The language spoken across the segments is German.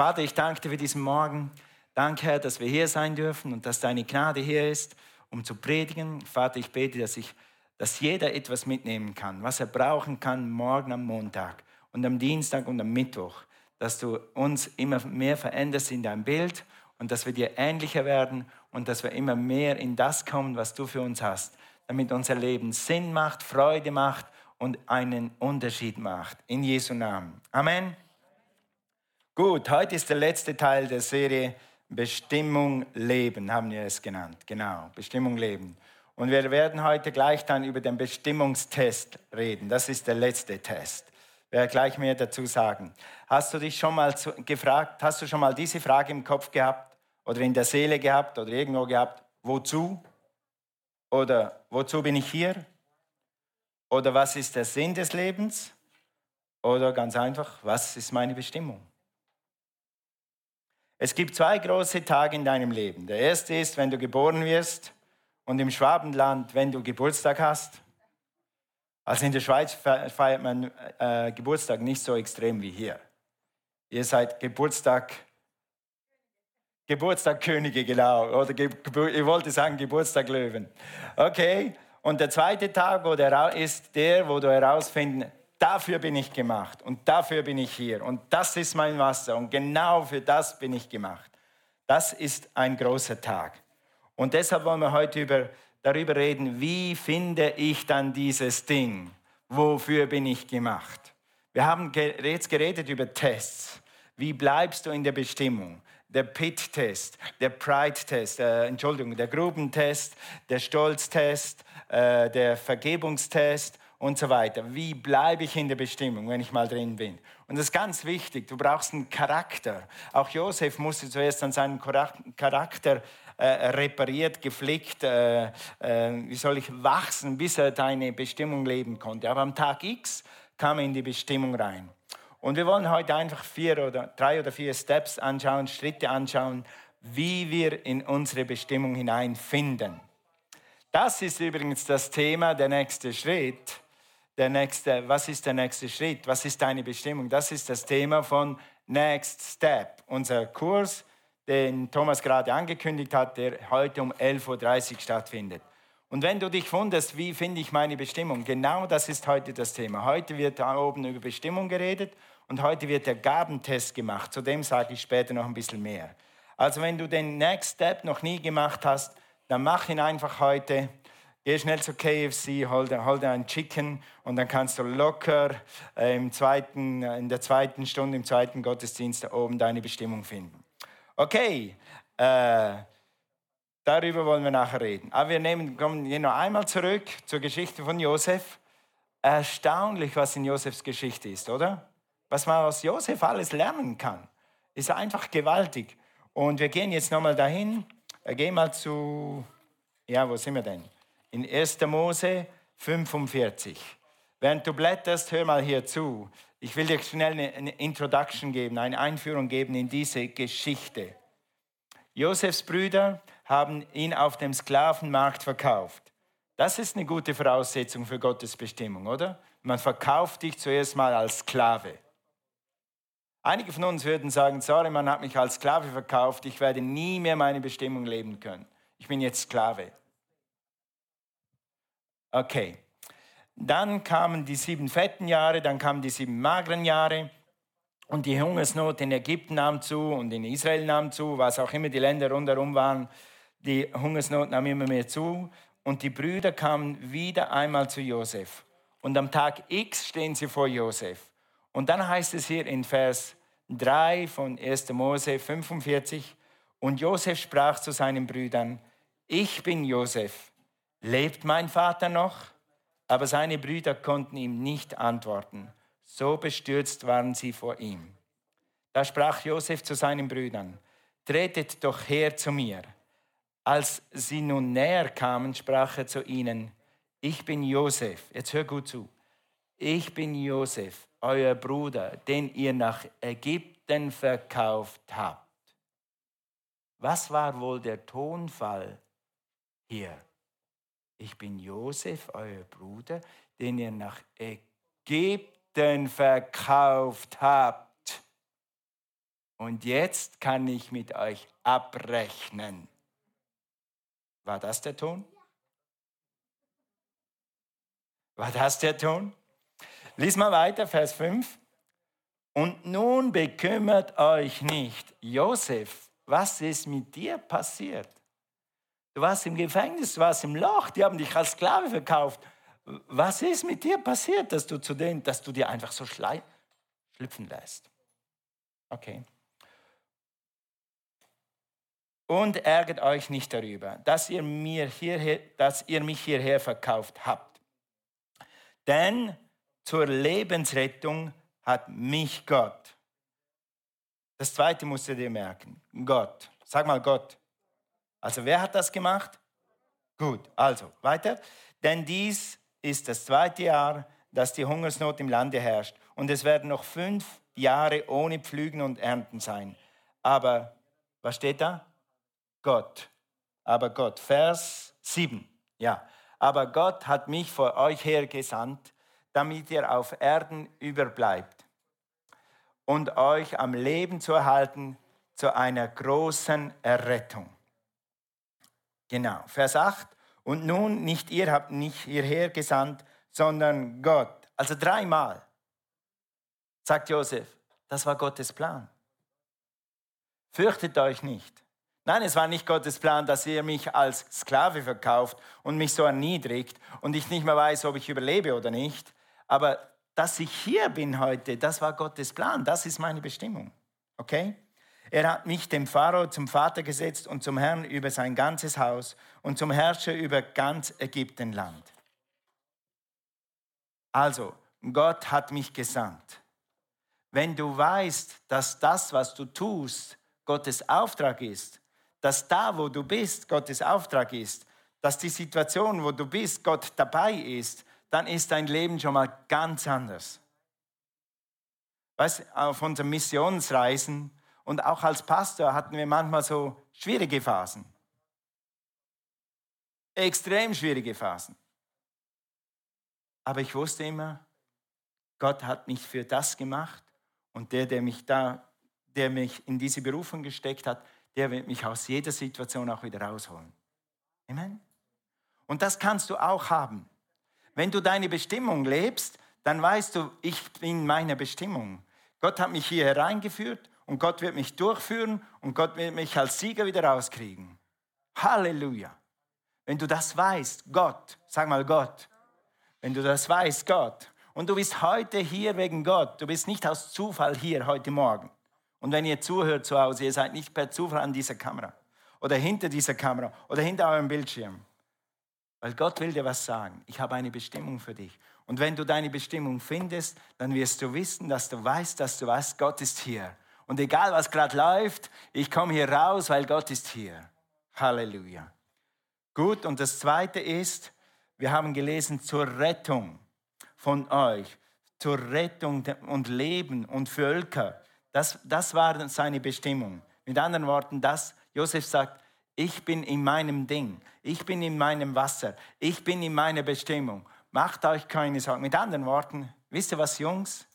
Vater, ich danke dir für diesen Morgen. Danke, Herr, dass wir hier sein dürfen und dass deine Gnade hier ist, um zu predigen. Vater, ich bete, dass, ich, dass jeder etwas mitnehmen kann, was er brauchen kann morgen am Montag und am Dienstag und am Mittwoch. Dass du uns immer mehr veränderst in dein Bild und dass wir dir ähnlicher werden und dass wir immer mehr in das kommen, was du für uns hast, damit unser Leben Sinn macht, Freude macht und einen Unterschied macht. In Jesu Namen. Amen. Gut, heute ist der letzte Teil der Serie Bestimmung Leben, haben wir es genannt. Genau, Bestimmung Leben. Und wir werden heute gleich dann über den Bestimmungstest reden. Das ist der letzte Test. Ich werde gleich mehr dazu sagen. Hast du dich schon mal gefragt, hast du schon mal diese Frage im Kopf gehabt oder in der Seele gehabt oder irgendwo gehabt? Wozu? Oder wozu bin ich hier? Oder was ist der Sinn des Lebens? Oder ganz einfach, was ist meine Bestimmung? Es gibt zwei große Tage in deinem Leben. Der erste ist, wenn du geboren wirst und im Schwabenland, wenn du Geburtstag hast. Also in der Schweiz feiert man äh, Geburtstag nicht so extrem wie hier. Ihr seid Geburtstag, Geburtstag genau. Oder Ge ich wollte sagen Geburtstag Löwen. Okay. Und der zweite Tag wo der, ist der, wo du herausfinden, dafür bin ich gemacht und dafür bin ich hier und das ist mein Wasser und genau für das bin ich gemacht. Das ist ein großer Tag. Und deshalb wollen wir heute über, darüber reden, wie finde ich dann dieses Ding? Wofür bin ich gemacht? Wir haben jetzt geredet über Tests. Wie bleibst du in der Bestimmung? der Pit-Test, der Pride-Test, äh, Entschuldigung, der Grubentest, der Stolztest, äh, der Vergebungstest und so weiter. Wie bleibe ich in der Bestimmung, wenn ich mal drin bin? Und das ist ganz wichtig. Du brauchst einen Charakter. Auch Josef musste zuerst an seinem Charakter äh, repariert, geflickt, äh, äh, wie soll ich wachsen, bis er deine Bestimmung leben konnte. Aber am Tag X kam er in die Bestimmung rein. Und wir wollen heute einfach vier oder drei oder vier Steps anschauen, Schritte anschauen, wie wir in unsere Bestimmung hineinfinden. Das ist übrigens das Thema, der nächste Schritt. Der nächste, was ist der nächste Schritt? Was ist deine Bestimmung? Das ist das Thema von Next Step. Unser Kurs, den Thomas gerade angekündigt hat, der heute um 11.30 Uhr stattfindet. Und wenn du dich wunderst, wie finde ich meine Bestimmung, genau das ist heute das Thema. Heute wird da oben über Bestimmung geredet und heute wird der Gabentest gemacht. Zu dem sage ich später noch ein bisschen mehr. Also wenn du den Next Step noch nie gemacht hast, dann mach ihn einfach heute. Geh schnell zu KFC, hol dir, hol dir ein Chicken und dann kannst du locker äh, im zweiten, in der zweiten Stunde, im zweiten Gottesdienst da oben deine Bestimmung finden. Okay, äh, darüber wollen wir nachher reden. Aber wir nehmen, kommen hier noch einmal zurück zur Geschichte von Josef. Erstaunlich, was in Josefs Geschichte ist, oder? was man aus Josef alles lernen kann, ist einfach gewaltig. Und wir gehen jetzt nochmal dahin. Wir gehen mal zu, ja, wo sind wir denn? In 1. Mose 45. Während du blätterst, hör mal hier zu. Ich will dir schnell eine Introduction geben, eine Einführung geben in diese Geschichte. Josefs Brüder haben ihn auf dem Sklavenmarkt verkauft. Das ist eine gute Voraussetzung für Gottes Bestimmung, oder? Man verkauft dich zuerst mal als Sklave. Einige von uns würden sagen, sorry, man hat mich als Sklave verkauft, ich werde nie mehr meine Bestimmung leben können. Ich bin jetzt Sklave. Okay. Dann kamen die sieben fetten Jahre, dann kamen die sieben mageren Jahre und die Hungersnot in Ägypten nahm zu und in Israel nahm zu, was auch immer die Länder rundherum waren. Die Hungersnot nahm immer mehr zu und die Brüder kamen wieder einmal zu Josef. Und am Tag X stehen sie vor Josef. Und dann heißt es hier in Vers 3 von 1. Mose 45, und Josef sprach zu seinen Brüdern, ich bin Josef, lebt mein Vater noch? Aber seine Brüder konnten ihm nicht antworten, so bestürzt waren sie vor ihm. Da sprach Josef zu seinen Brüdern, tretet doch her zu mir. Als sie nun näher kamen, sprach er zu ihnen, ich bin Josef, jetzt hör gut zu, ich bin Josef, euer Bruder, den ihr nach Ägypten verkauft habt. Was war wohl der Tonfall hier? Ich bin Josef, euer Bruder, den ihr nach Ägypten verkauft habt. und jetzt kann ich mit euch abrechnen. War das der Ton? War das der Ton? Lies mal weiter, Vers 5. Und nun bekümmert euch nicht, Josef, was ist mit dir passiert? Du warst im Gefängnis, du warst im Loch, die haben dich als Sklave verkauft. Was ist mit dir passiert, dass du zu denen, dass du dir einfach so schlüpfen lässt? Okay. Und ärgert euch nicht darüber, dass ihr, mir hierher, dass ihr mich hierher verkauft habt. Denn zur Lebensrettung hat mich Gott. Das zweite musst du dir merken. Gott. Sag mal Gott. Also wer hat das gemacht? Gut, also weiter. Denn dies ist das zweite Jahr, dass die Hungersnot im Lande herrscht. Und es werden noch fünf Jahre ohne Pflügen und Ernten sein. Aber, was steht da? Gott. Aber Gott. Vers 7. Ja. Aber Gott hat mich vor euch hergesandt, damit ihr auf Erden überbleibt und euch am Leben zu erhalten zu einer großen Errettung. Genau. Vers 8. Und nun, nicht ihr habt mich hierher gesandt, sondern Gott. Also dreimal sagt Josef, das war Gottes Plan. Fürchtet euch nicht. Nein, es war nicht Gottes Plan, dass ihr mich als Sklave verkauft und mich so erniedrigt und ich nicht mehr weiß, ob ich überlebe oder nicht. Aber dass ich hier bin heute, das war Gottes Plan, das ist meine Bestimmung. Okay? Er hat mich dem Pharao zum Vater gesetzt und zum Herrn über sein ganzes Haus und zum Herrscher über ganz Ägyptenland. Also, Gott hat mich gesandt. Wenn du weißt, dass das, was du tust, Gottes Auftrag ist, dass da, wo du bist, Gottes Auftrag ist, dass die Situation, wo du bist, Gott dabei ist, dann ist dein Leben schon mal ganz anders. Weißt, auf unseren Missionsreisen und auch als Pastor hatten wir manchmal so schwierige Phasen. Extrem schwierige Phasen. Aber ich wusste immer, Gott hat mich für das gemacht und der, der mich da, der mich in diese Berufung gesteckt hat, der wird mich aus jeder Situation auch wieder rausholen. Amen. Und das kannst du auch haben. Wenn du deine Bestimmung lebst, dann weißt du, ich bin meine Bestimmung. Gott hat mich hier hereingeführt und Gott wird mich durchführen und Gott wird mich als Sieger wieder rauskriegen. Halleluja. Wenn du das weißt, Gott, sag mal Gott, wenn du das weißt, Gott, und du bist heute hier wegen Gott, du bist nicht aus Zufall hier heute Morgen, und wenn ihr zuhört zu Hause, ihr seid nicht per Zufall an dieser Kamera oder hinter dieser Kamera oder hinter eurem Bildschirm. Weil Gott will dir was sagen. Ich habe eine Bestimmung für dich. Und wenn du deine Bestimmung findest, dann wirst du wissen, dass du weißt, dass du weißt, Gott ist hier. Und egal was gerade läuft, ich komme hier raus, weil Gott ist hier. Halleluja. Gut, und das Zweite ist, wir haben gelesen zur Rettung von euch, zur Rettung und Leben und Völker. Das, das war seine Bestimmung. Mit anderen Worten, das, Josef sagt, ich bin in meinem Ding, ich bin in meinem Wasser, ich bin in meiner Bestimmung. Macht euch keine Sorgen. Mit anderen Worten, wisst ihr was, Jungs?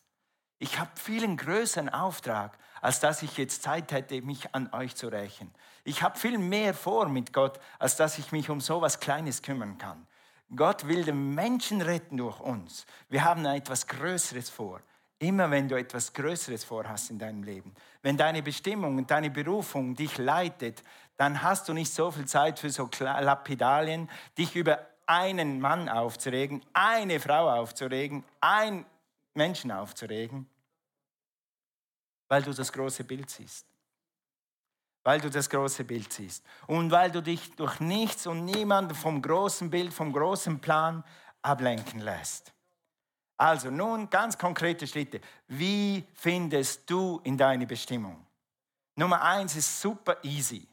Ich habe vielen größeren Auftrag, als dass ich jetzt Zeit hätte, mich an euch zu rächen. Ich habe viel mehr vor mit Gott, als dass ich mich um so etwas Kleines kümmern kann. Gott will den Menschen retten durch uns. Wir haben etwas Größeres vor. Immer wenn du etwas Größeres vorhast in deinem Leben, wenn deine Bestimmung und deine Berufung dich leitet, dann hast du nicht so viel Zeit für so Lapidalien, dich über einen Mann aufzuregen, eine Frau aufzuregen, einen Menschen aufzuregen, weil du das große Bild siehst. Weil du das große Bild siehst. Und weil du dich durch nichts und niemanden vom großen Bild, vom großen Plan ablenken lässt. Also nun ganz konkrete Schritte. Wie findest du in deine Bestimmung? Nummer eins ist super easy.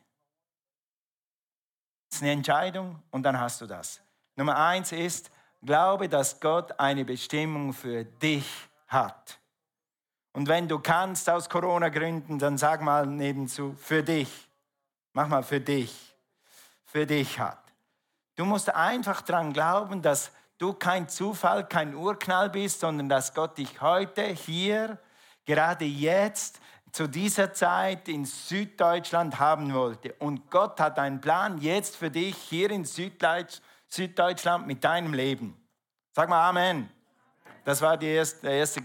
Es ist eine Entscheidung und dann hast du das. Nummer eins ist, glaube, dass Gott eine Bestimmung für dich hat. Und wenn du kannst aus Corona-Gründen, dann sag mal nebenzu, für dich. Mach mal für dich. Für dich hat. Du musst einfach daran glauben, dass du kein Zufall, kein Urknall bist, sondern dass Gott dich heute, hier, gerade jetzt zu dieser Zeit in Süddeutschland haben wollte. Und Gott hat einen Plan jetzt für dich hier in Süddeutschland mit deinem Leben. Sag mal Amen. Das war erste, der erste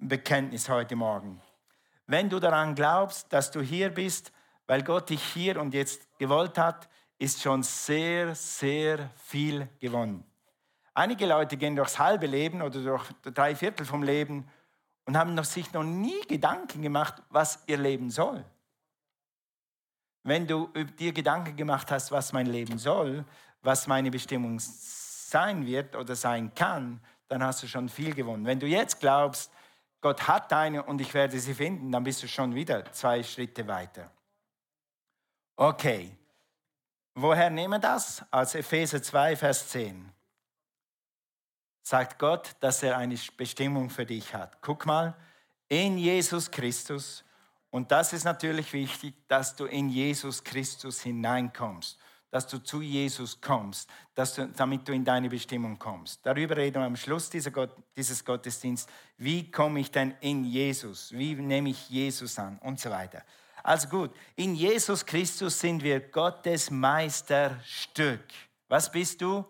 Glaubensbekenntnis heute Morgen. Wenn du daran glaubst, dass du hier bist, weil Gott dich hier und jetzt gewollt hat, ist schon sehr, sehr viel gewonnen. Einige Leute gehen durchs halbe Leben oder durch drei Viertel vom Leben und haben sich noch nie Gedanken gemacht, was ihr Leben soll. Wenn du dir Gedanken gemacht hast, was mein Leben soll, was meine Bestimmung sein wird oder sein kann, dann hast du schon viel gewonnen. Wenn du jetzt glaubst, Gott hat eine und ich werde sie finden, dann bist du schon wieder zwei Schritte weiter. Okay, woher nehmen wir das? Aus Epheser 2, Vers 10 sagt Gott, dass er eine Bestimmung für dich hat. Guck mal, in Jesus Christus, und das ist natürlich wichtig, dass du in Jesus Christus hineinkommst, dass du zu Jesus kommst, dass du, damit du in deine Bestimmung kommst. Darüber reden wir am Schluss Gott, dieses Gottesdienst. Wie komme ich denn in Jesus? Wie nehme ich Jesus an? Und so weiter. Also gut, in Jesus Christus sind wir Gottes Meisterstück. Was bist du?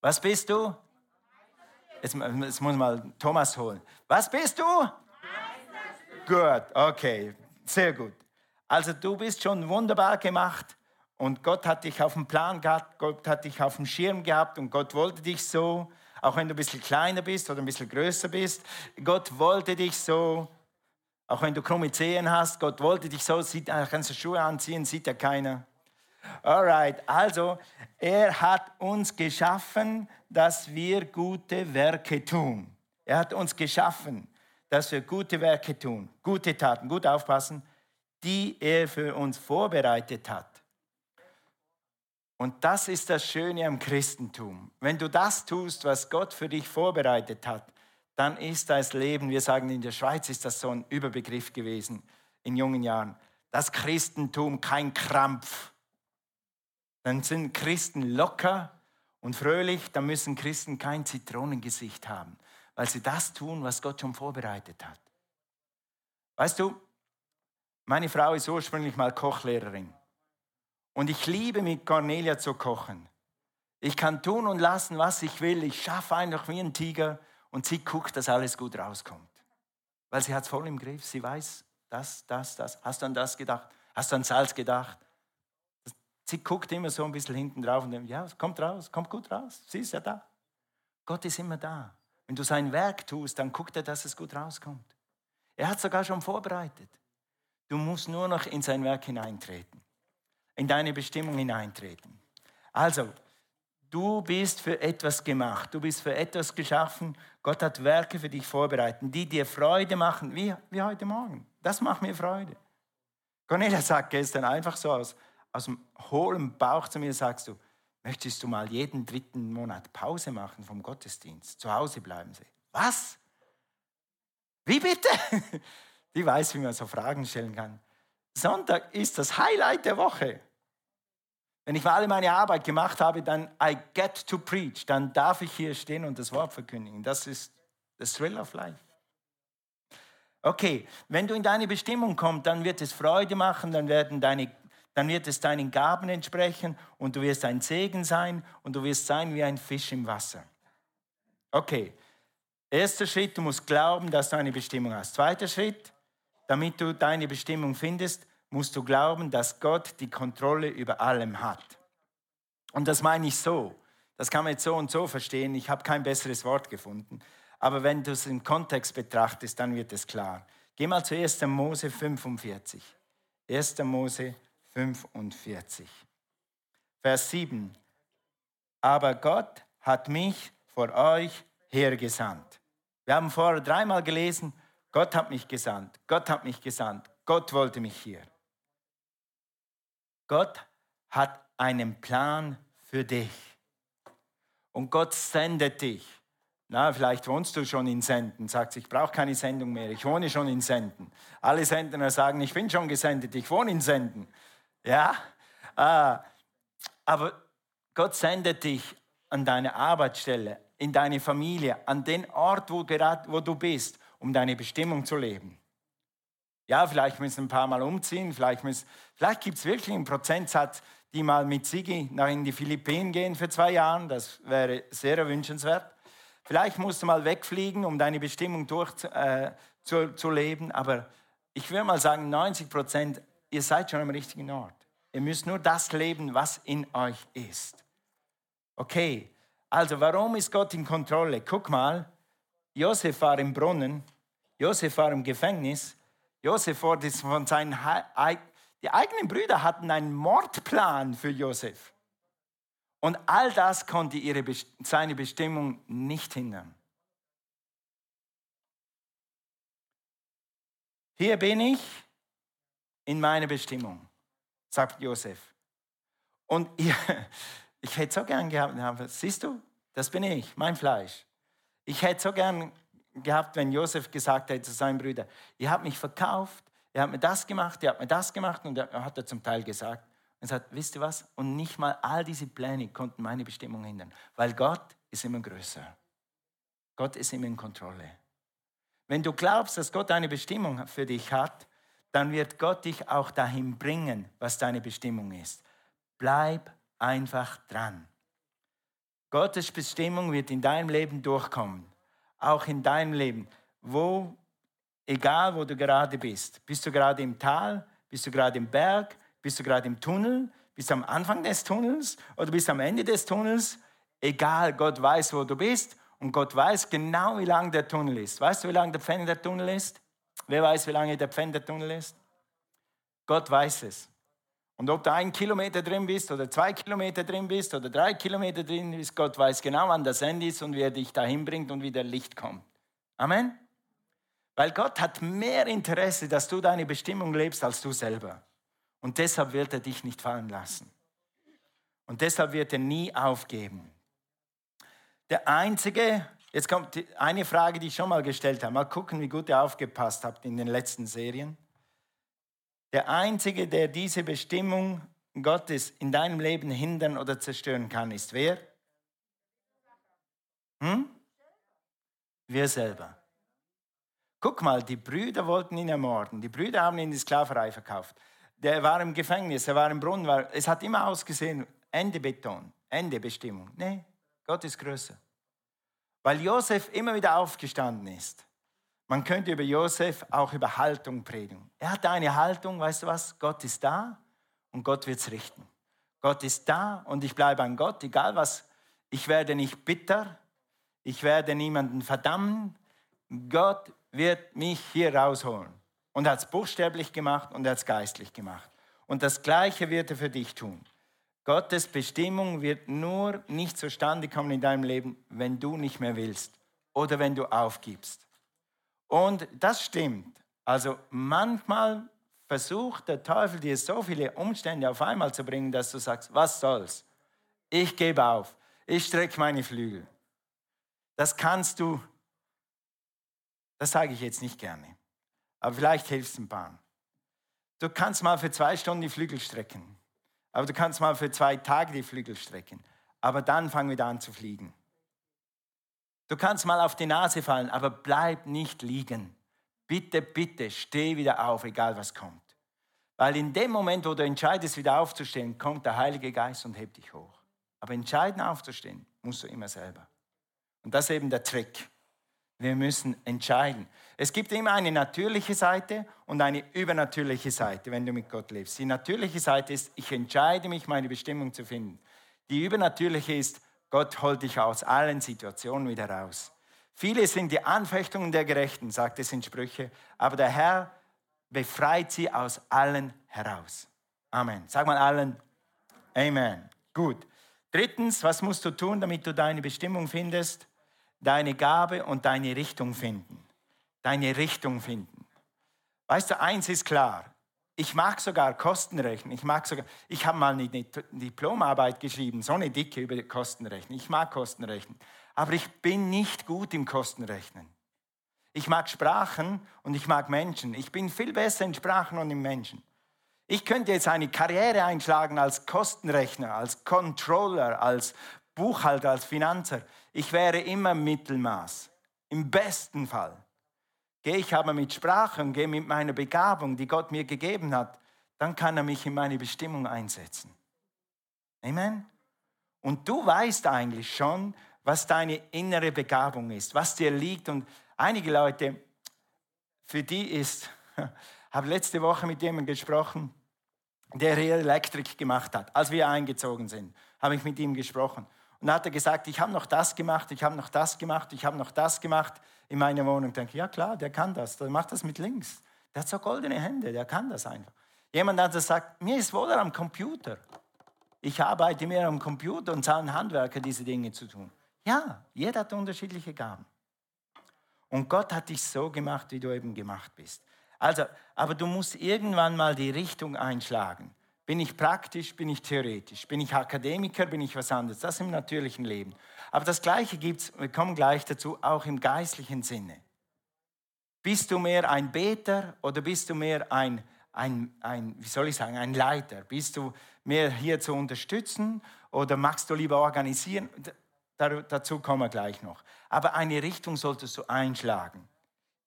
Was bist du? Jetzt, jetzt muss mal Thomas holen. Was bist du? Gut, okay, sehr gut. Also du bist schon wunderbar gemacht und Gott hat dich auf dem Plan gehabt, Gott hat dich auf dem Schirm gehabt und Gott wollte dich so, auch wenn du ein bisschen kleiner bist oder ein bisschen größer bist. Gott wollte dich so, auch wenn du krumme Zehen hast, Gott wollte dich so, sieht, kannst du Schuhe anziehen, sieht ja keiner. Alright, also er hat uns geschaffen, dass wir gute Werke tun. Er hat uns geschaffen, dass wir gute Werke tun, gute Taten, gut aufpassen, die er für uns vorbereitet hat. Und das ist das Schöne am Christentum. Wenn du das tust, was Gott für dich vorbereitet hat, dann ist das Leben, wir sagen in der Schweiz ist das so ein Überbegriff gewesen in jungen Jahren, das Christentum kein Krampf, dann sind Christen locker und fröhlich, dann müssen Christen kein Zitronengesicht haben, weil sie das tun, was Gott schon vorbereitet hat. Weißt du, meine Frau ist ursprünglich mal Kochlehrerin und ich liebe mit Cornelia zu kochen. Ich kann tun und lassen, was ich will. Ich schaffe einfach wie ein Tiger und sie guckt, dass alles gut rauskommt. Weil sie hat es voll im Griff. Sie weiß, das, das, das. Hast du an das gedacht? Hast du an Salz gedacht? Sie guckt immer so ein bisschen hinten drauf und denkt, ja, es kommt raus, kommt gut raus. Sie ist ja da. Gott ist immer da. Wenn du sein Werk tust, dann guckt er, dass es gut rauskommt. Er hat sogar schon vorbereitet. Du musst nur noch in sein Werk hineintreten, in deine Bestimmung hineintreten. Also, du bist für etwas gemacht, du bist für etwas geschaffen. Gott hat Werke für dich vorbereitet, die dir Freude machen, wie, wie heute Morgen. Das macht mir Freude. Cornelia sagt gestern einfach so aus, aus dem hohlen Bauch zu mir sagst du, möchtest du mal jeden dritten Monat Pause machen vom Gottesdienst? Zu Hause bleiben sie. Was? Wie bitte? Die weiß, wie man so Fragen stellen kann. Sonntag ist das Highlight der Woche. Wenn ich mal alle meine Arbeit gemacht habe, dann I get to preach. Dann darf ich hier stehen und das Wort verkündigen. Das ist the thrill of life. Okay, wenn du in deine Bestimmung kommst, dann wird es Freude machen, dann werden deine dann wird es deinen Gaben entsprechen und du wirst ein Segen sein und du wirst sein wie ein Fisch im Wasser. Okay, erster Schritt, du musst glauben, dass du eine Bestimmung hast. Zweiter Schritt, damit du deine Bestimmung findest, musst du glauben, dass Gott die Kontrolle über allem hat. Und das meine ich so. Das kann man jetzt so und so verstehen. Ich habe kein besseres Wort gefunden. Aber wenn du es im Kontext betrachtest, dann wird es klar. Geh mal zu 1. Mose 45. 1. Mose 45. 45. Vers 7. Aber Gott hat mich vor euch hergesandt. Wir haben vorher dreimal gelesen, Gott hat mich gesandt, Gott hat mich gesandt, Gott wollte mich hier. Gott hat einen Plan für dich. Und Gott sendet dich. Na, vielleicht wohnst du schon in Senden, sagst, ich brauche keine Sendung mehr, ich wohne schon in Senden. Alle Sendner sagen, ich bin schon gesendet, ich wohne in Senden. Ja? Äh, aber Gott sendet dich an deine Arbeitsstelle, in deine Familie, an den Ort, wo, gerade, wo du bist, um deine Bestimmung zu leben. Ja, vielleicht müssen ein paar Mal umziehen, vielleicht, vielleicht gibt es wirklich einen Prozentsatz, die mal mit Sigi nach in die Philippinen gehen für zwei Jahre. Das wäre sehr wünschenswert. Vielleicht musst du mal wegfliegen, um deine Bestimmung durchzuleben. Äh, zu. Aber ich würde mal sagen, 90 Prozent, ihr seid schon am richtigen Ort. Ihr müsst nur das leben, was in euch ist. Okay, also warum ist Gott in Kontrolle? Guck mal, Josef war im Brunnen, Josef war im Gefängnis, Josef wurde von seinen die eigenen Brüder hatten einen Mordplan für Josef. Und all das konnte ihre, seine Bestimmung nicht hindern. Hier bin ich in meiner Bestimmung, sagt Josef. Und ich, ich hätte so gern gehabt, siehst du, das bin ich, mein Fleisch. Ich hätte so gern gehabt, wenn Josef gesagt hätte zu seinen Brüdern, ihr habt mich verkauft, ihr habt mir das gemacht, ihr habt mir das gemacht und er hat er zum Teil gesagt. Und sagt, wisst ihr was? Und nicht mal all diese Pläne konnten meine Bestimmung hindern, weil Gott ist immer größer. Gott ist immer in Kontrolle. Wenn du glaubst, dass Gott eine Bestimmung für dich hat, dann wird Gott dich auch dahin bringen, was deine Bestimmung ist. Bleib einfach dran. Gottes Bestimmung wird in deinem Leben durchkommen auch in deinem Leben, wo, egal wo du gerade bist, bist du gerade im Tal, bist du gerade im Berg, bist du gerade im Tunnel, bist du am Anfang des Tunnels oder bist du am Ende des Tunnels, egal, Gott weiß, wo du bist und Gott weiß genau, wie lang der Tunnel ist. Weißt du, wie lang der Pfennig der Tunnel ist? Wer weiß, wie lange der Pfennig der Tunnel ist? Gott weiß es. Und ob du ein Kilometer drin bist oder zwei Kilometer drin bist oder drei Kilometer drin bist, Gott weiß genau, wann das Ende ist und wie er dich dahin bringt und wie der Licht kommt. Amen. Weil Gott hat mehr Interesse, dass du deine Bestimmung lebst, als du selber. Und deshalb wird er dich nicht fallen lassen. Und deshalb wird er nie aufgeben. Der einzige, jetzt kommt eine Frage, die ich schon mal gestellt habe. Mal gucken, wie gut ihr aufgepasst habt in den letzten Serien. Der Einzige, der diese Bestimmung Gottes in deinem Leben hindern oder zerstören kann, ist wer? Hm? Wir selber. Guck mal, die Brüder wollten ihn ermorden. Die Brüder haben ihn in die Sklaverei verkauft. Der war im Gefängnis, er war im Brunnen. War, es hat immer ausgesehen, Ende Beton, Ende Bestimmung. Nee, Gott ist größer. Weil Josef immer wieder aufgestanden ist man könnte über Josef auch über Haltung predigen. Er hatte eine Haltung, weißt du was? Gott ist da und Gott wird es richten. Gott ist da und ich bleibe an Gott, egal was. Ich werde nicht bitter, ich werde niemanden verdammen. Gott wird mich hier rausholen. Und er hat es buchstäblich gemacht und er hat es geistlich gemacht. Und das Gleiche wird er für dich tun. Gottes Bestimmung wird nur nicht zustande kommen in deinem Leben, wenn du nicht mehr willst oder wenn du aufgibst. Und das stimmt. Also manchmal versucht der Teufel dir so viele Umstände auf einmal zu bringen, dass du sagst, was soll's? Ich gebe auf. Ich strecke meine Flügel. Das kannst du, das sage ich jetzt nicht gerne, aber vielleicht hilft es ein paar. Du kannst mal für zwei Stunden die Flügel strecken, aber du kannst mal für zwei Tage die Flügel strecken, aber dann fang wieder an zu fliegen. Du kannst mal auf die Nase fallen, aber bleib nicht liegen. Bitte, bitte, steh wieder auf, egal was kommt. Weil in dem Moment, wo du entscheidest, wieder aufzustehen, kommt der Heilige Geist und hebt dich hoch. Aber entscheiden aufzustehen, musst du immer selber. Und das ist eben der Trick. Wir müssen entscheiden. Es gibt immer eine natürliche Seite und eine übernatürliche Seite, wenn du mit Gott lebst. Die natürliche Seite ist, ich entscheide mich, meine Bestimmung zu finden. Die übernatürliche ist, Gott holt dich aus allen Situationen wieder raus. Viele sind die Anfechtungen der Gerechten, sagt es in Sprüche, aber der Herr befreit sie aus allen heraus. Amen. Sag mal allen. Amen. Gut. Drittens, was musst du tun, damit du deine Bestimmung findest? Deine Gabe und deine Richtung finden. Deine Richtung finden. Weißt du, eins ist klar. Ich mag sogar Kostenrechnen. Ich mag sogar, ich habe mal eine Diplomarbeit geschrieben, so eine dicke über Kostenrechnen. Ich mag Kostenrechnen. Aber ich bin nicht gut im Kostenrechnen. Ich mag Sprachen und ich mag Menschen. Ich bin viel besser in Sprachen und in Menschen. Ich könnte jetzt eine Karriere einschlagen als Kostenrechner, als Controller, als Buchhalter, als Finanzer. Ich wäre immer Mittelmaß. Im besten Fall. Gehe ich aber mit Sprache und gehe mit meiner Begabung, die Gott mir gegeben hat, dann kann er mich in meine Bestimmung einsetzen. Amen. Und du weißt eigentlich schon, was deine innere Begabung ist, was dir liegt. Und einige Leute, für die ist, habe letzte Woche mit jemandem gesprochen, der hier Elektrik gemacht hat. Als wir eingezogen sind, habe ich mit ihm gesprochen. Und dann hat er gesagt, ich habe noch das gemacht, ich habe noch das gemacht, ich habe noch das gemacht in meiner Wohnung. Ich denke, ja klar, der kann das, der macht das mit links. Der hat so goldene Hände, der kann das einfach. Jemand hat gesagt, mir ist wohler am Computer. Ich arbeite mehr am Computer und zahle Handwerker, diese Dinge zu tun. Ja, jeder hat unterschiedliche Gaben. Und Gott hat dich so gemacht, wie du eben gemacht bist. Also, aber du musst irgendwann mal die Richtung einschlagen. Bin ich praktisch, bin ich theoretisch? Bin ich Akademiker, bin ich was anderes? Das im natürlichen Leben. Aber das Gleiche gibt es, wir kommen gleich dazu, auch im geistlichen Sinne. Bist du mehr ein Beter oder bist du mehr ein, ein, ein, wie soll ich sagen, ein Leiter? Bist du mehr hier zu unterstützen oder magst du lieber organisieren? dazu kommen wir gleich noch. Aber eine Richtung solltest du einschlagen.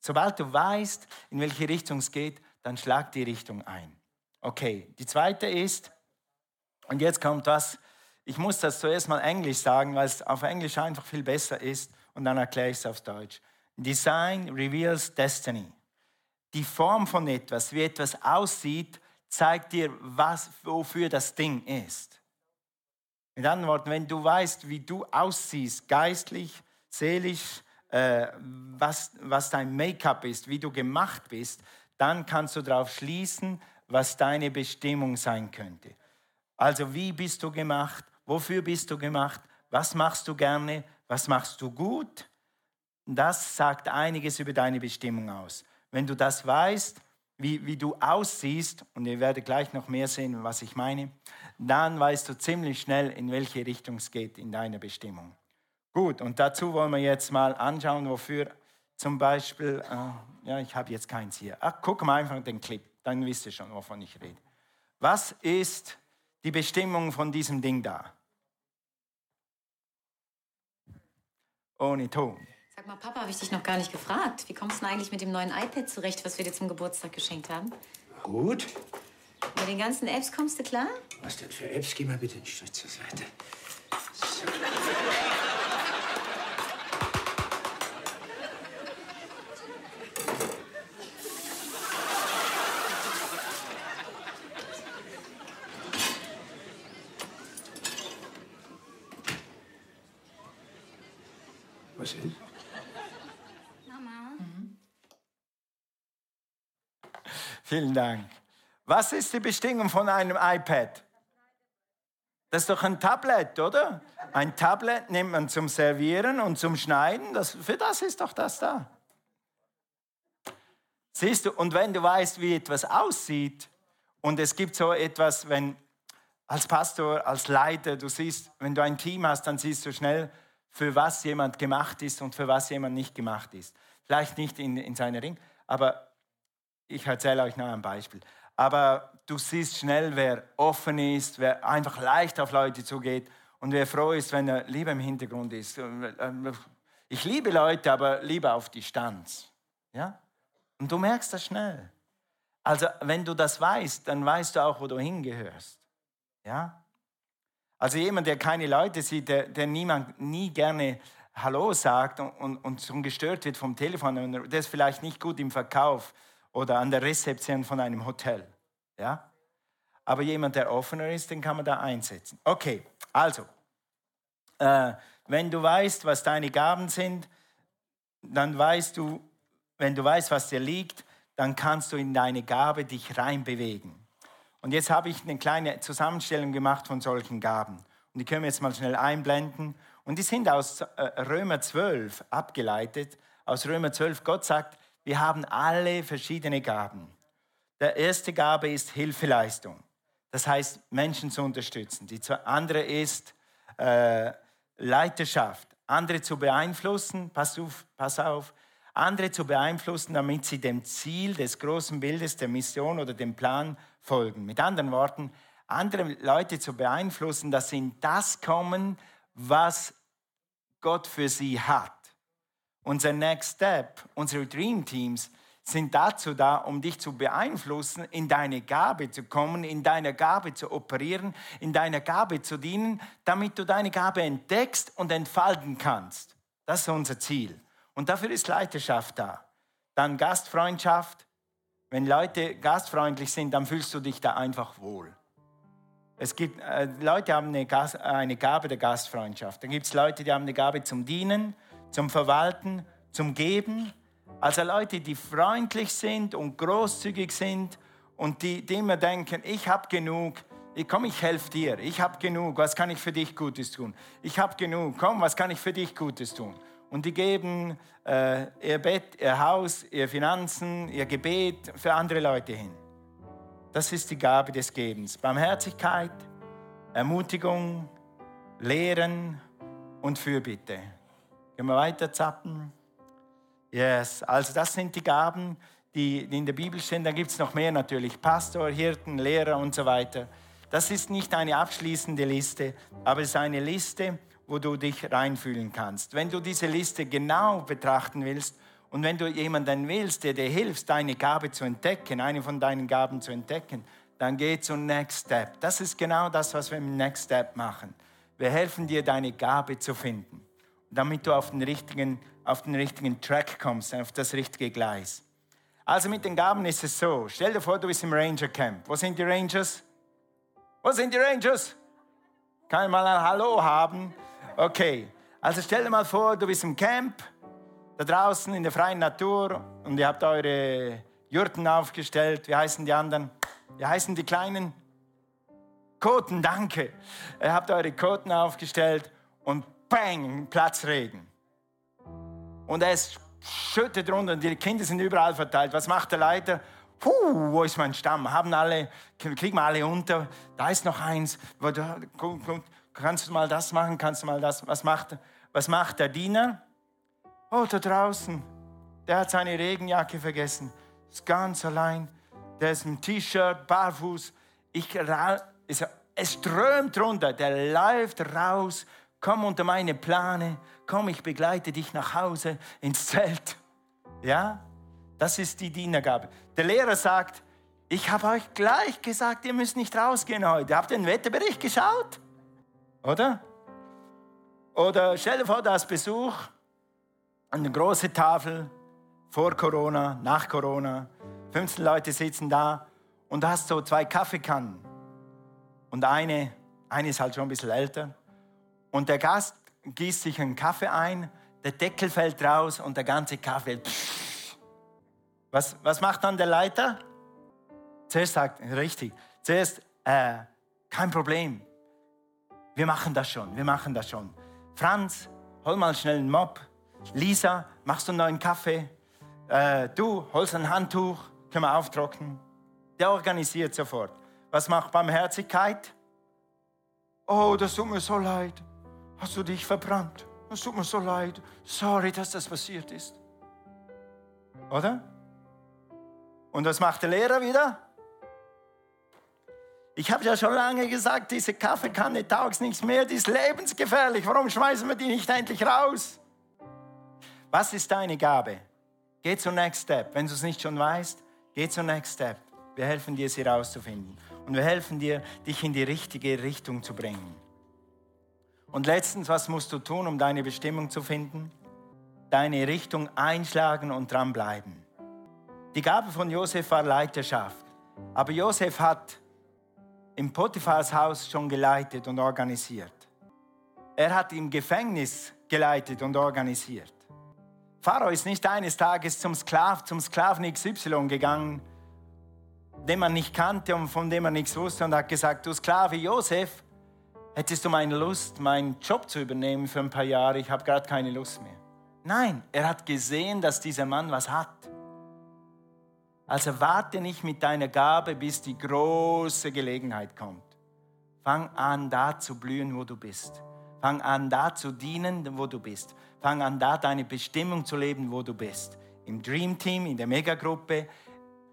Sobald du weißt, in welche Richtung es geht, dann schlag die Richtung ein. Okay, die zweite ist, und jetzt kommt das, ich muss das zuerst mal Englisch sagen, weil es auf Englisch einfach viel besser ist, und dann erkläre ich es auf Deutsch. Design reveals destiny. Die Form von etwas, wie etwas aussieht, zeigt dir, was, wofür das Ding ist. Mit anderen Worten, wenn du weißt, wie du aussiehst, geistlich, seelisch, äh, was, was dein Make-up ist, wie du gemacht bist, dann kannst du darauf schließen, was deine Bestimmung sein könnte. Also wie bist du gemacht? Wofür bist du gemacht? Was machst du gerne? Was machst du gut? Das sagt einiges über deine Bestimmung aus. Wenn du das weißt, wie, wie du aussiehst, und ihr werdet gleich noch mehr sehen, was ich meine, dann weißt du ziemlich schnell, in welche Richtung es geht in deiner Bestimmung. Gut, und dazu wollen wir jetzt mal anschauen, wofür zum Beispiel, äh, ja, ich habe jetzt keins hier. Ach, guck mal einfach den Clip, dann wisst ihr schon, wovon ich rede. Was ist die Bestimmung von diesem Ding da? Ohne Ton. Sag mal, Papa, habe ich dich noch gar nicht gefragt. Wie kommst du denn eigentlich mit dem neuen iPad zurecht, was wir dir zum Geburtstag geschenkt haben? Gut. Mit den ganzen Apps kommst du klar? Was denn für Apps? Geh mal bitte einen Schritt zur Seite. So. Was ist? Mama. Vielen Dank. Was ist die Bestimmung von einem iPad? Das ist doch ein Tablet, oder? Ein Tablet nimmt man zum Servieren und zum Schneiden. Das, für das ist doch das da. Siehst du, und wenn du weißt, wie etwas aussieht, und es gibt so etwas, wenn als Pastor, als Leiter, du siehst, wenn du ein Team hast, dann siehst du schnell, für was jemand gemacht ist und für was jemand nicht gemacht ist. Vielleicht nicht in, in seiner Ring, aber ich erzähle euch noch ein Beispiel. Aber du siehst schnell, wer offen ist, wer einfach leicht auf Leute zugeht und wer froh ist, wenn er lieber im Hintergrund ist. Ich liebe Leute, aber lieber auf Distanz. Ja? Und du merkst das schnell. Also, wenn du das weißt, dann weißt du auch, wo du hingehörst. Ja? Also jemand, der keine Leute sieht, der, der niemand, nie gerne Hallo sagt und, und, und schon gestört wird vom Telefon, der ist vielleicht nicht gut im Verkauf oder an der Rezeption von einem Hotel. Ja? Aber jemand, der offener ist, den kann man da einsetzen. Okay, also, äh, wenn du weißt, was deine Gaben sind, dann weißt du, wenn du weißt, was dir liegt, dann kannst du in deine Gabe dich reinbewegen. Und jetzt habe ich eine kleine Zusammenstellung gemacht von solchen Gaben. Und die können wir jetzt mal schnell einblenden. Und die sind aus äh, Römer 12 abgeleitet. Aus Römer 12, Gott sagt, wir haben alle verschiedene Gaben. Der erste Gabe ist Hilfeleistung. Das heißt, Menschen zu unterstützen. Die andere ist äh, Leiterschaft. Andere zu beeinflussen, pass auf, pass auf, andere zu beeinflussen, damit sie dem Ziel des großen Bildes, der Mission oder dem Plan folgen. Mit anderen Worten, andere Leute zu beeinflussen, dass sie in das kommen, was Gott für sie hat. Unser Next Step, unsere Dream Teams sind dazu da, um dich zu beeinflussen, in deine Gabe zu kommen, in deiner Gabe zu operieren, in deiner Gabe zu dienen, damit du deine Gabe entdeckst und entfalten kannst. Das ist unser Ziel. Und dafür ist Leiterschaft da. Dann Gastfreundschaft. Wenn Leute gastfreundlich sind, dann fühlst du dich da einfach wohl. Es gibt, äh, Leute haben eine, Gas, eine Gabe der Gastfreundschaft. Dann gibt es Leute, die haben eine Gabe zum Dienen, zum Verwalten, zum Geben. Also Leute, die freundlich sind und großzügig sind und die, die immer denken, ich habe genug, ich, komm, ich helfe dir, ich habe genug, was kann ich für dich Gutes tun? Ich habe genug, komm, was kann ich für dich Gutes tun? Und die geben äh, ihr Bett, ihr Haus, ihr Finanzen, ihr Gebet für andere Leute hin. Das ist die Gabe des Gebens. Barmherzigkeit, Ermutigung, Lehren und Fürbitte. Gehen wir weiter zappen. Yes, also das sind die Gaben, die in der Bibel stehen. Dann gibt es noch mehr natürlich. Pastor, Hirten, Lehrer und so weiter. Das ist nicht eine abschließende Liste, aber es ist eine Liste, wo du dich reinfühlen kannst. Wenn du diese Liste genau betrachten willst und wenn du jemanden willst, der dir hilft, deine Gabe zu entdecken, eine von deinen Gaben zu entdecken, dann geh zum Next Step. Das ist genau das, was wir im Next Step machen. Wir helfen dir, deine Gabe zu finden, damit du auf den richtigen, auf den richtigen Track kommst, auf das richtige Gleis. Also mit den Gaben ist es so. Stell dir vor, du bist im Ranger Camp. Wo sind die Rangers? Wo sind die Rangers? Kann ich mal ein Hallo haben? Okay. Also stell dir mal vor, du bist im Camp da draußen in der freien Natur und ihr habt eure Jurten aufgestellt. Wie heißen die anderen? Wie heißen die kleinen? Koten, danke. Ihr habt eure Koten aufgestellt und bang, Platzregen. Und es schüttet runter und die Kinder sind überall verteilt. Was macht der Leiter? Puh, wo ist mein Stamm? Haben alle, kriegen wir alle unter? Da ist noch eins. Kannst du mal das machen? Kannst du mal das? Was macht, was macht der Diener? Oh, da draußen, der hat seine Regenjacke vergessen. Ist ganz allein. Der ist im T-Shirt, barfuß. Ich, es strömt runter. Der läuft raus. Komm unter meine Plane. Komm, ich begleite dich nach Hause ins Zelt. Ja, das ist die Dienergabe. Der Lehrer sagt, ich habe euch gleich gesagt, ihr müsst nicht rausgehen heute. Habt ihr den Wetterbericht geschaut? Oder? Oder stell dir vor, da ist Besuch eine große Tafel vor Corona, nach Corona. 15 Leute sitzen da und du hast so zwei Kaffeekannen. Und eine, eine ist halt schon ein bisschen älter. Und der Gast gießt sich einen Kaffee ein, der Deckel fällt raus und der ganze Kaffee. Was, was macht dann der Leiter? Zuerst sagt, richtig, zuerst, äh, kein Problem. Wir machen das schon, wir machen das schon. Franz, hol mal schnell einen Mob Lisa, machst du einen neuen Kaffee? Äh, du, holst ein Handtuch, können wir auftrocknen. Der organisiert sofort. Was macht Barmherzigkeit? Oh, das tut mir so leid. Hast du dich verbrannt? Das tut mir so leid. Sorry, dass das passiert ist. Oder? Und was macht der Lehrer wieder? Ich habe ja schon lange gesagt, diese Kaffeekanne taugt nichts mehr, die ist lebensgefährlich. Warum schmeißen wir die nicht endlich raus? Was ist deine Gabe? Geh zum Next Step. Wenn du es nicht schon weißt, geh zum Next Step. Wir helfen dir, sie herauszufinden. Und wir helfen dir, dich in die richtige Richtung zu bringen. Und letztens, was musst du tun, um deine Bestimmung zu finden? Deine Richtung einschlagen und dranbleiben. Die Gabe von Josef war Leiterschaft. Aber Josef hat im Potiphars Haus schon geleitet und organisiert. Er hat im Gefängnis geleitet und organisiert. Pharao ist nicht eines Tages zum Sklav, zum Sklaven XY gegangen, den man nicht kannte und von dem man nichts wusste und hat gesagt, du Sklave Josef, hättest du meine Lust, meinen Job zu übernehmen für ein paar Jahre? Ich habe gerade keine Lust mehr. Nein, er hat gesehen, dass dieser Mann was hat. Also warte nicht mit deiner Gabe, bis die große Gelegenheit kommt. Fang an, da zu blühen, wo du bist. Fang an, da zu dienen, wo du bist. Fang an, da deine Bestimmung zu leben, wo du bist. Im Dream Team, in der Megagruppe,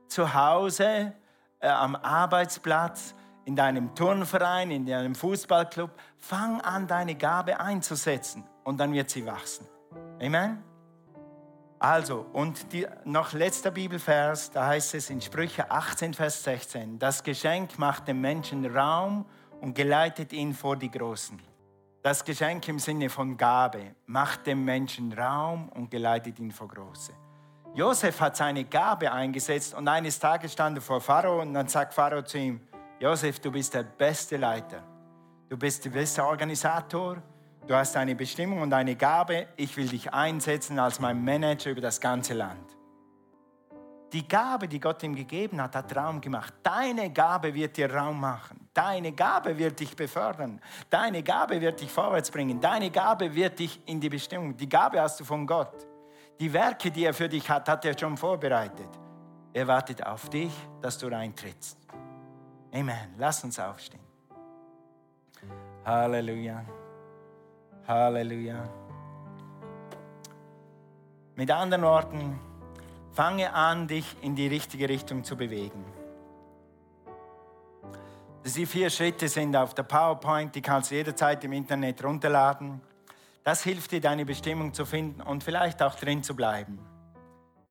zu Hause, äh, am Arbeitsplatz, in deinem Turnverein, in deinem Fußballclub. Fang an, deine Gabe einzusetzen und dann wird sie wachsen. Amen? Also, und die, noch letzter Bibelvers, da heißt es in Sprüche 18, Vers 16, das Geschenk macht dem Menschen Raum und geleitet ihn vor die Großen. Das Geschenk im Sinne von Gabe macht dem Menschen Raum und geleitet ihn vor Große. Josef hat seine Gabe eingesetzt und eines Tages stand er vor Pharao und dann sagt Pharao zu ihm, Josef, du bist der beste Leiter, du bist der beste Organisator, Du hast eine Bestimmung und eine Gabe. Ich will dich einsetzen als mein Manager über das ganze Land. Die Gabe, die Gott ihm gegeben hat, hat Raum gemacht. Deine Gabe wird dir Raum machen. Deine Gabe wird dich befördern. Deine Gabe wird dich vorwärts bringen. Deine Gabe wird dich in die Bestimmung. Die Gabe hast du von Gott. Die Werke, die er für dich hat, hat er schon vorbereitet. Er wartet auf dich, dass du reintrittst. Amen. Lass uns aufstehen. Halleluja. Halleluja. Mit anderen Worten, fange an, dich in die richtige Richtung zu bewegen. Die vier Schritte sind auf der PowerPoint, die kannst du jederzeit im Internet runterladen. Das hilft dir, deine Bestimmung zu finden und vielleicht auch drin zu bleiben.